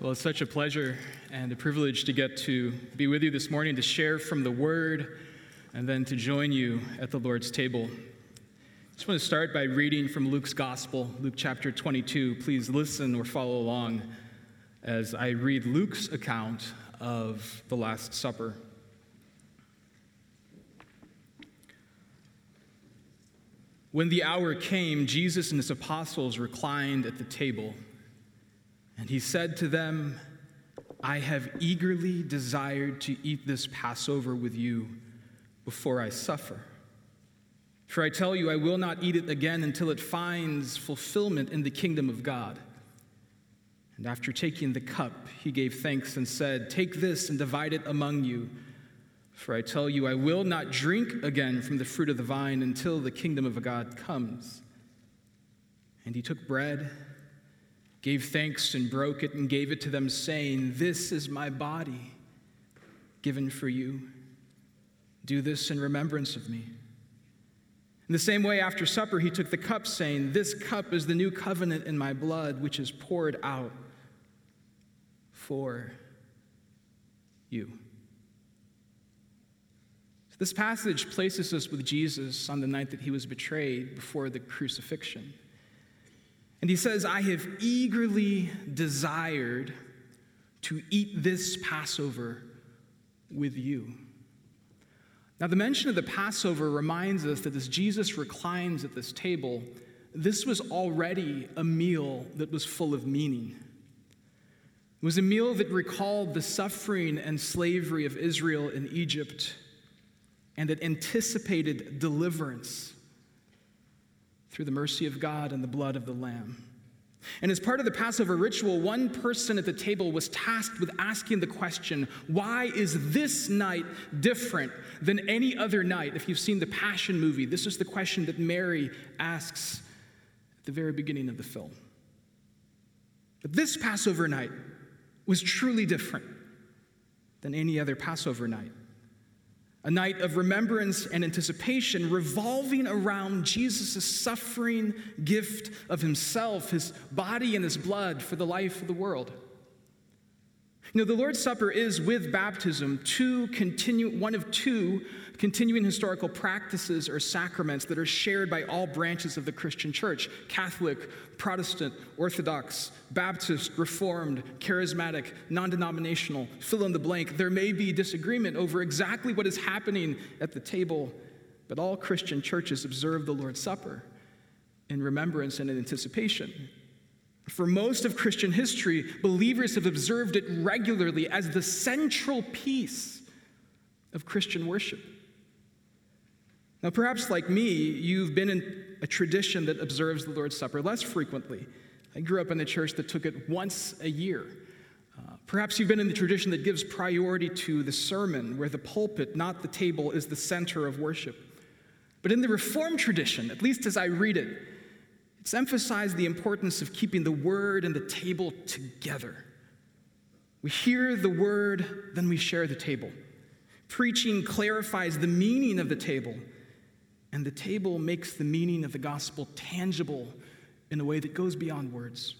Well, it's such a pleasure and a privilege to get to be with you this morning to share from the Word and then to join you at the Lord's table. I just want to start by reading from Luke's Gospel, Luke chapter 22. Please listen or follow along as I read Luke's account of the Last Supper. When the hour came, Jesus and his apostles reclined at the table. And he said to them, I have eagerly desired to eat this Passover with you before I suffer. For I tell you, I will not eat it again until it finds fulfillment in the kingdom of God. And after taking the cup, he gave thanks and said, Take this and divide it among you. For I tell you, I will not drink again from the fruit of the vine until the kingdom of God comes. And he took bread gave thanks and broke it and gave it to them, saying, This is my body given for you. Do this in remembrance of me. In the same way, after supper, he took the cup, saying, This cup is the new covenant in my blood, which is poured out for you. This passage places us with Jesus on the night that he was betrayed before the crucifixion. And he says, I have eagerly desired to eat this Passover with you. Now, the mention of the Passover reminds us that as Jesus reclines at this table, this was already a meal that was full of meaning. It was a meal that recalled the suffering and slavery of Israel in Egypt and that anticipated deliverance through the mercy of God and the blood of the Lamb. And as part of the Passover ritual, one person at the table was tasked with asking the question why is this night different than any other night? If you've seen the Passion movie, this is the question that Mary asks at the very beginning of the film. But this Passover night was truly different than any other Passover night a night of remembrance and anticipation revolving around Jesus' suffering gift of himself, his body and his blood for the life of the world. You know, the Lord's Supper is with baptism two one of two continuing historical practices or sacraments that are shared by all branches of the Christian church Catholic, Protestant, Orthodox, Baptist, Reformed, Charismatic, non denominational, fill in the blank. There may be disagreement over exactly what is happening at the table, but all Christian churches observe the Lord's Supper in remembrance and in anticipation. For most of Christian history, believers have observed it regularly as the central piece of Christian worship. Now, perhaps like me, you've been in a tradition that observes the Lord's Supper less frequently. I grew up in a church that took it once a year. Uh, perhaps you've been in the tradition that gives priority to the sermon, where the pulpit, not the table, is the center of worship. But in the Reformed tradition, at least as I read it, it's emphasized the importance of keeping the word and the table together. We hear the word, then we share the table. Preaching clarifies the meaning of the table and the table makes the meaning of the gospel tangible in a way that goes beyond words.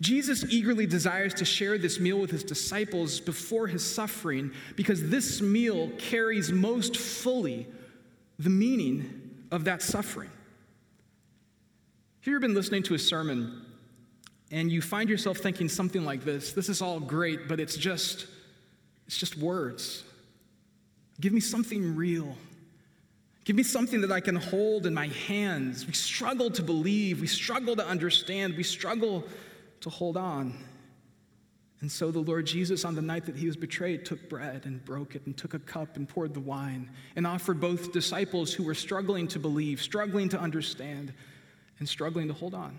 Jesus eagerly desires to share this meal with his disciples before his suffering because this meal carries most fully the meaning of that suffering. Have you ever been listening to a sermon and you find yourself thinking something like this? This is all great but it's just it's just words. Give me something real. Give me something that I can hold in my hands. We struggle to believe, we struggle to understand, we struggle to hold on. And so the Lord Jesus, on the night that he was betrayed, took bread and broke it and took a cup and poured the wine and offered both disciples who were struggling to believe, struggling to understand, and struggling to hold on.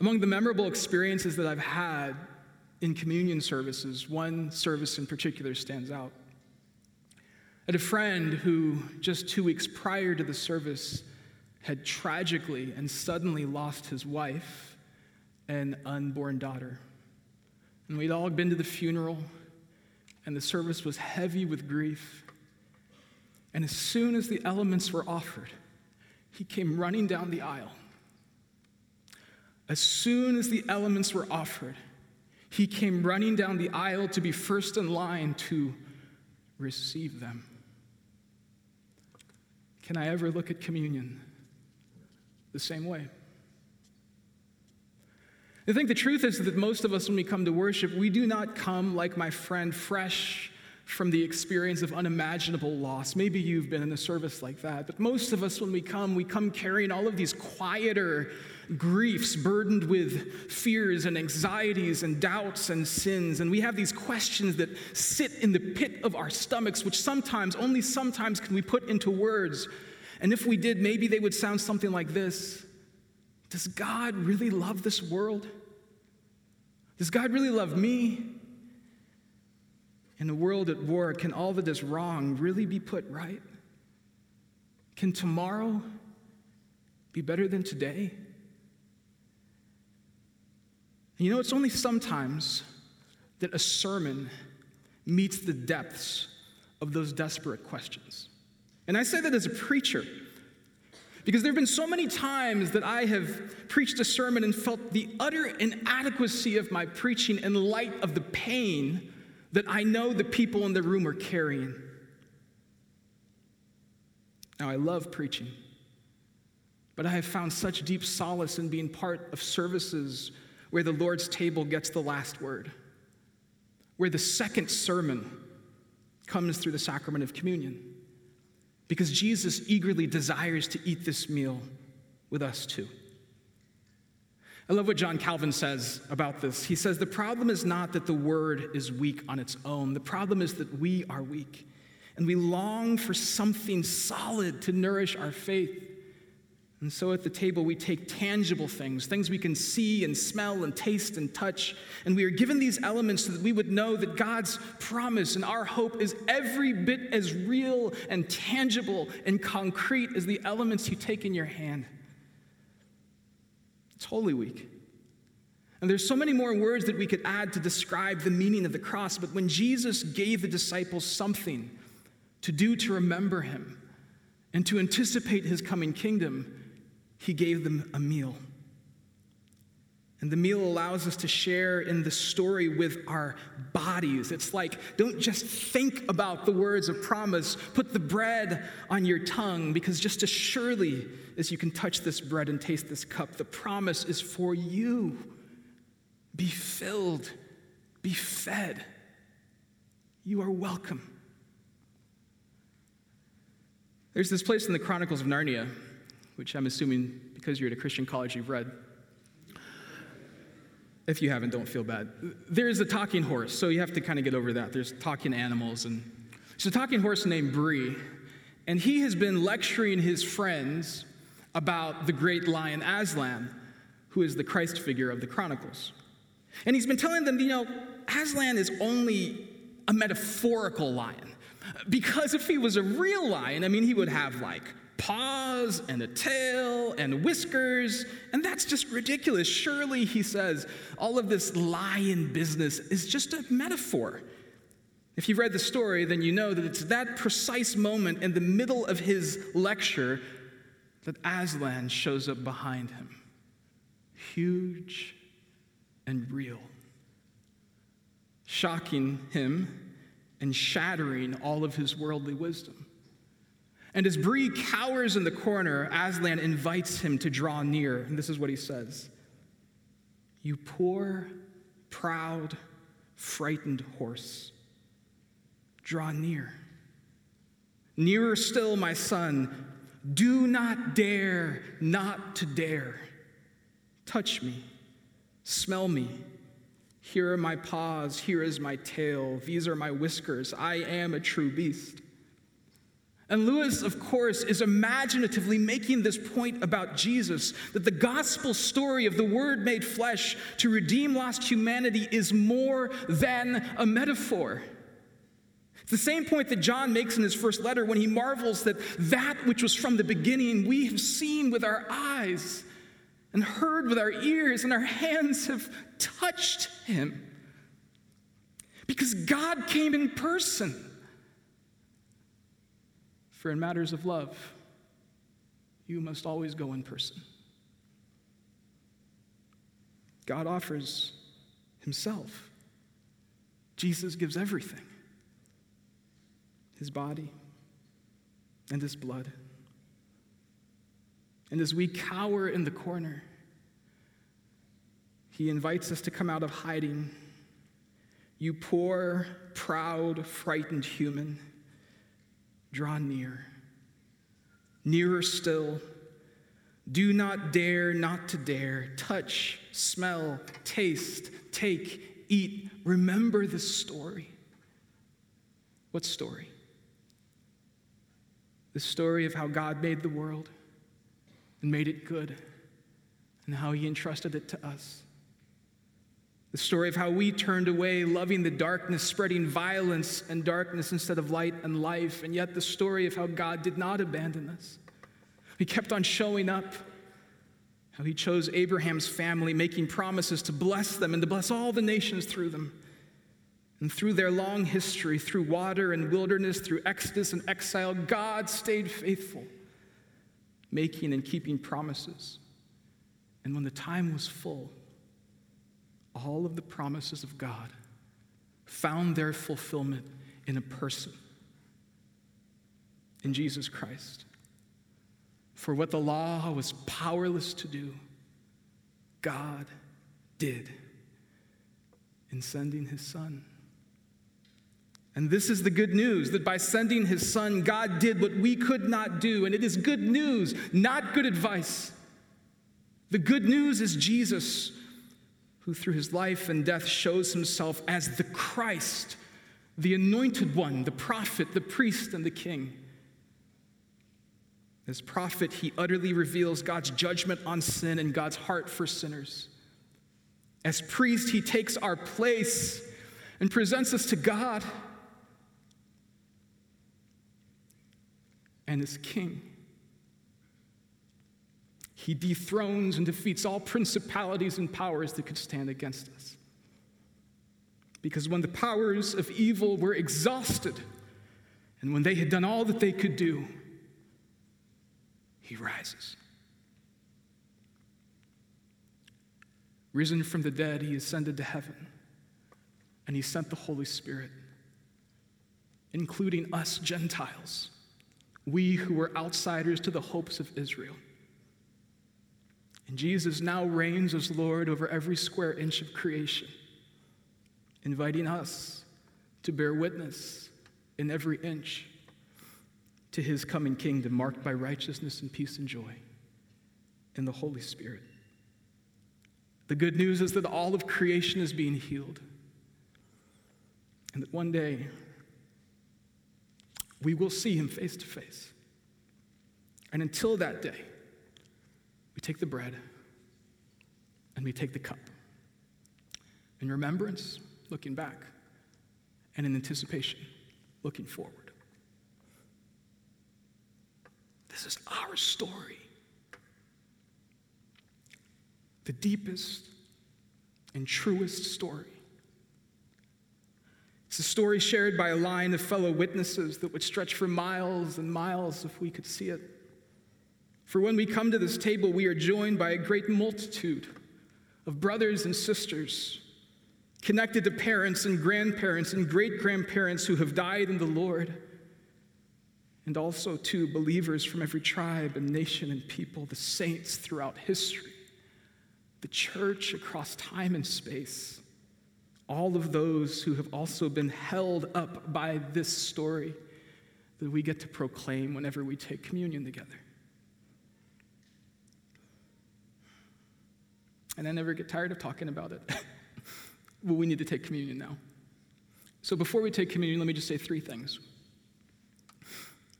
Among the memorable experiences that I've had in communion services, one service in particular stands out. I had a friend who, just two weeks prior to the service, had tragically and suddenly lost his wife and unborn daughter. And we'd all been to the funeral, and the service was heavy with grief. And as soon as the elements were offered, he came running down the aisle. As soon as the elements were offered, he came running down the aisle to be first in line to receive them. Can I ever look at communion the same way? I think the truth is that most of us, when we come to worship, we do not come like my friend, fresh from the experience of unimaginable loss. Maybe you've been in a service like that, but most of us, when we come, we come carrying all of these quieter griefs, burdened with fears and anxieties and doubts and sins. And we have these questions that sit in the pit of our stomachs, which sometimes, only sometimes, can we put into words. And if we did, maybe they would sound something like this Does God really love this world? Does God really love me? In a world at war, can all that is wrong really be put right? Can tomorrow be better than today? You know, it's only sometimes that a sermon meets the depths of those desperate questions. And I say that as a preacher because there have been so many times that I have preached a sermon and felt the utter inadequacy of my preaching in light of the pain that I know the people in the room are carrying. Now, I love preaching, but I have found such deep solace in being part of services where the Lord's table gets the last word, where the second sermon comes through the sacrament of communion. Because Jesus eagerly desires to eat this meal with us too. I love what John Calvin says about this. He says, The problem is not that the word is weak on its own, the problem is that we are weak. And we long for something solid to nourish our faith. And so at the table, we take tangible things, things we can see and smell and taste and touch. And we are given these elements so that we would know that God's promise and our hope is every bit as real and tangible and concrete as the elements you take in your hand. It's Holy Week. And there's so many more words that we could add to describe the meaning of the cross, but when Jesus gave the disciples something to do to remember him and to anticipate his coming kingdom, he gave them a meal. And the meal allows us to share in the story with our bodies. It's like, don't just think about the words of promise, put the bread on your tongue, because just as surely as you can touch this bread and taste this cup, the promise is for you. Be filled, be fed. You are welcome. There's this place in the Chronicles of Narnia which I'm assuming because you're at a Christian college you've read. If you haven't, don't feel bad. There's a talking horse, so you have to kind of get over that. There's talking animals, and there's a talking horse named Bree, and he has been lecturing his friends about the great lion Aslan, who is the Christ figure of the Chronicles. And he's been telling them, you know, Aslan is only a metaphorical lion. Because if he was a real lion, I mean, he would have like paws and a tail and whiskers, and that's just ridiculous. Surely, he says, all of this lion business is just a metaphor. If you've read the story, then you know that it's that precise moment in the middle of his lecture that Aslan shows up behind him. Huge and real. Shocking him and shattering all of his worldly wisdom. And as Bree cowers in the corner, Aslan invites him to draw near. And this is what he says You poor, proud, frightened horse, draw near. Nearer still, my son, do not dare not to dare. Touch me, smell me. Here are my paws, here is my tail, these are my whiskers. I am a true beast. And Lewis, of course, is imaginatively making this point about Jesus that the gospel story of the Word made flesh to redeem lost humanity is more than a metaphor. It's the same point that John makes in his first letter when he marvels that that which was from the beginning we have seen with our eyes and heard with our ears, and our hands have touched him. Because God came in person. For in matters of love, you must always go in person. God offers himself. Jesus gives everything his body and his blood. And as we cower in the corner, he invites us to come out of hiding. You poor, proud, frightened human, draw near. Nearer still. Do not dare not to dare. Touch, smell, taste, take, eat. Remember the story. What story? The story of how God made the world and made it good and how he entrusted it to us. The story of how we turned away, loving the darkness, spreading violence and darkness instead of light and life, and yet the story of how God did not abandon us. He kept on showing up, how he chose Abraham's family, making promises to bless them and to bless all the nations through them. And through their long history, through water and wilderness, through exodus and exile, God stayed faithful, making and keeping promises. And when the time was full, all of the promises of God found their fulfillment in a person, in Jesus Christ. For what the law was powerless to do, God did in sending his Son. And this is the good news that by sending his Son, God did what we could not do. And it is good news, not good advice. The good news is Jesus who through his life and death shows himself as the Christ, the anointed one, the prophet, the priest, and the king. As prophet, he utterly reveals God's judgment on sin and God's heart for sinners. As priest, he takes our place and presents us to God. And as king, he dethrones and defeats all principalities and powers that could stand against us. Because when the powers of evil were exhausted, and when they had done all that they could do, he rises. Risen from the dead, he ascended to heaven, and he sent the Holy Spirit, including us Gentiles, we who were outsiders to the hopes of Israel. And Jesus now reigns as Lord over every square inch of creation, inviting us to bear witness in every inch to his coming kingdom, marked by righteousness and peace and joy in the Holy Spirit. The good news is that all of creation is being healed, and that one day we will see him face to face. And until that day, we take the bread and we take the cup. In remembrance, looking back, and in anticipation, looking forward. This is our story. The deepest and truest story. It's a story shared by a line of fellow witnesses that would stretch for miles and miles if we could see it. For when we come to this table, we are joined by a great multitude of brothers and sisters connected to parents and grandparents and great grandparents who have died in the Lord, and also to believers from every tribe and nation and people, the saints throughout history, the church across time and space, all of those who have also been held up by this story that we get to proclaim whenever we take communion together. And I never get tired of talking about it. well, we need to take communion now. So before we take communion, let me just say three things.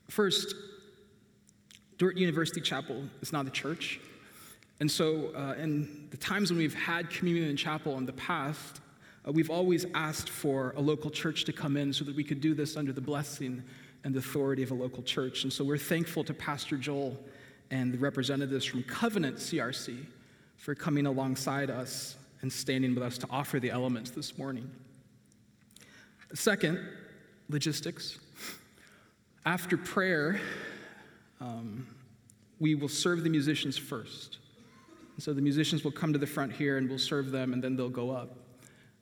First, Dordt University Chapel is not a church. And so, uh, in the times when we've had communion in chapel in the past, uh, we've always asked for a local church to come in so that we could do this under the blessing and authority of a local church. And so, we're thankful to Pastor Joel and the representatives from Covenant CRC for coming alongside us and standing with us to offer the elements this morning. Second, logistics. After prayer, um, we will serve the musicians first. So the musicians will come to the front here and we'll serve them, and then they'll go up.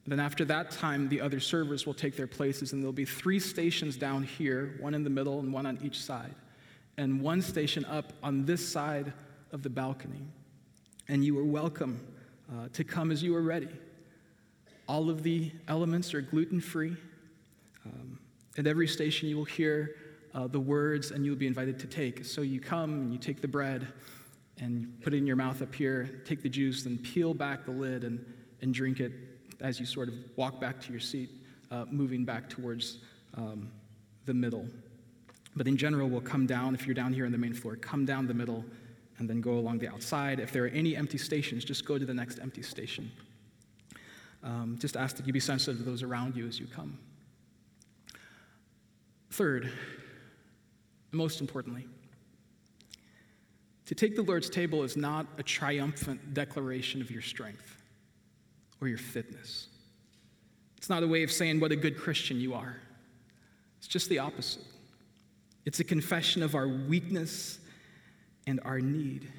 And Then, after that time, the other servers will take their places, and there'll be three stations down here one in the middle and one on each side, and one station up on this side of the balcony. And you are welcome uh, to come as you are ready. All of the elements are gluten free. Um, at every station, you will hear uh, the words, and you'll be invited to take. So you come and you take the bread and you put it in your mouth up here, take the juice, then peel back the lid and, and drink it as you sort of walk back to your seat, uh, moving back towards um, the middle. But in general, we'll come down, if you're down here on the main floor, come down the middle and then go along the outside. If there are any empty stations, just go to the next empty station. Um, just ask that you be sensitive to those around you as you come. Third, most importantly, to take the Lord's table is not a triumphant declaration of your strength or your fitness. It's not a way of saying what a good Christian you are. It's just the opposite. It's a confession of our weakness and our need.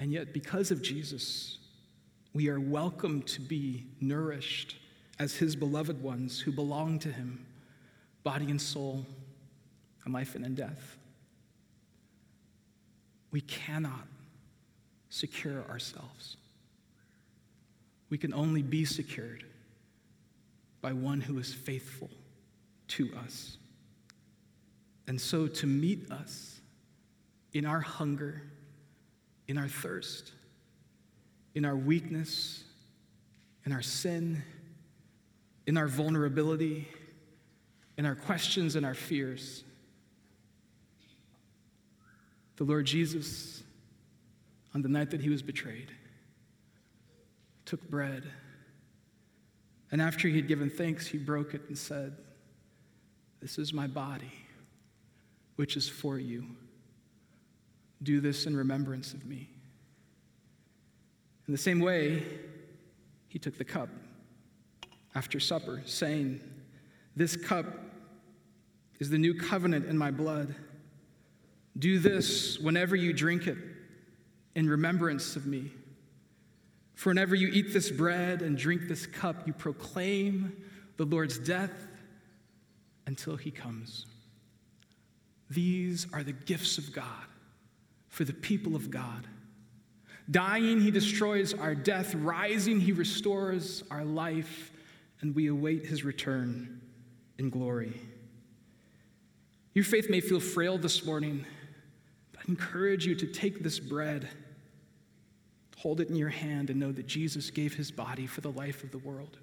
And yet, because of Jesus, we are welcome to be nourished as his beloved ones who belong to him, body and soul, and life and in death. We cannot secure ourselves. We can only be secured by one who is faithful to us. And so, to meet us in our hunger, in our thirst, in our weakness, in our sin, in our vulnerability, in our questions and our fears, the Lord Jesus, on the night that he was betrayed, took bread. And after he had given thanks, he broke it and said, This is my body, which is for you. Do this in remembrance of me. In the same way, he took the cup after supper, saying, This cup is the new covenant in my blood. Do this whenever you drink it in remembrance of me. For whenever you eat this bread and drink this cup, you proclaim the Lord's death until he comes. These are the gifts of God for the people of God. Dying, he destroys our death. Rising, he restores our life, and we await his return in glory. Your faith may feel frail this morning but I encourage you to take this bread, hold it in your hand, and know that Jesus gave his body for the life of the world.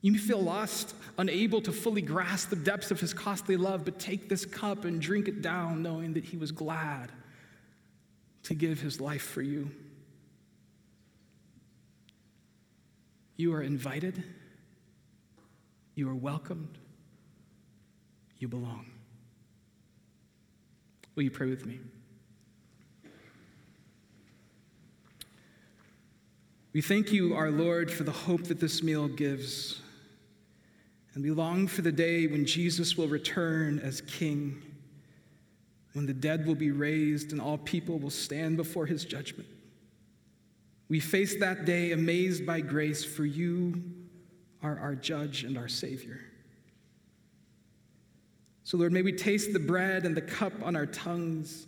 You may feel lost, unable to fully grasp the depths of his costly love, but take this cup and drink it down, knowing that he was glad to give his life for you. You are invited, you are welcomed, you belong. Will you pray with me? We thank you, our Lord, for the hope that this meal gives. And we long for the day when Jesus will return as King, when the dead will be raised and all people will stand before his judgment. We face that day amazed by grace, for you are our judge and our Savior. So, Lord, may we taste the bread and the cup on our tongues.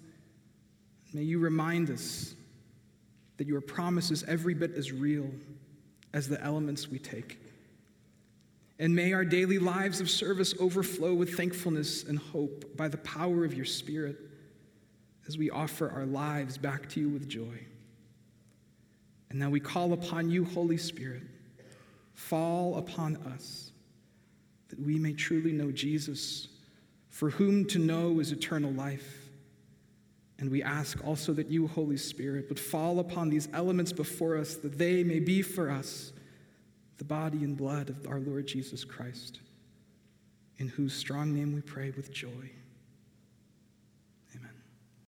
May you remind us that your promise is every bit as real as the elements we take. And may our daily lives of service overflow with thankfulness and hope by the power of your Spirit as we offer our lives back to you with joy. And now we call upon you, Holy Spirit, fall upon us that we may truly know Jesus for whom to know is eternal life. And we ask also that you, Holy Spirit, would fall upon these elements before us, that they may be for us the body and blood of our Lord Jesus Christ, in whose strong name we pray with joy.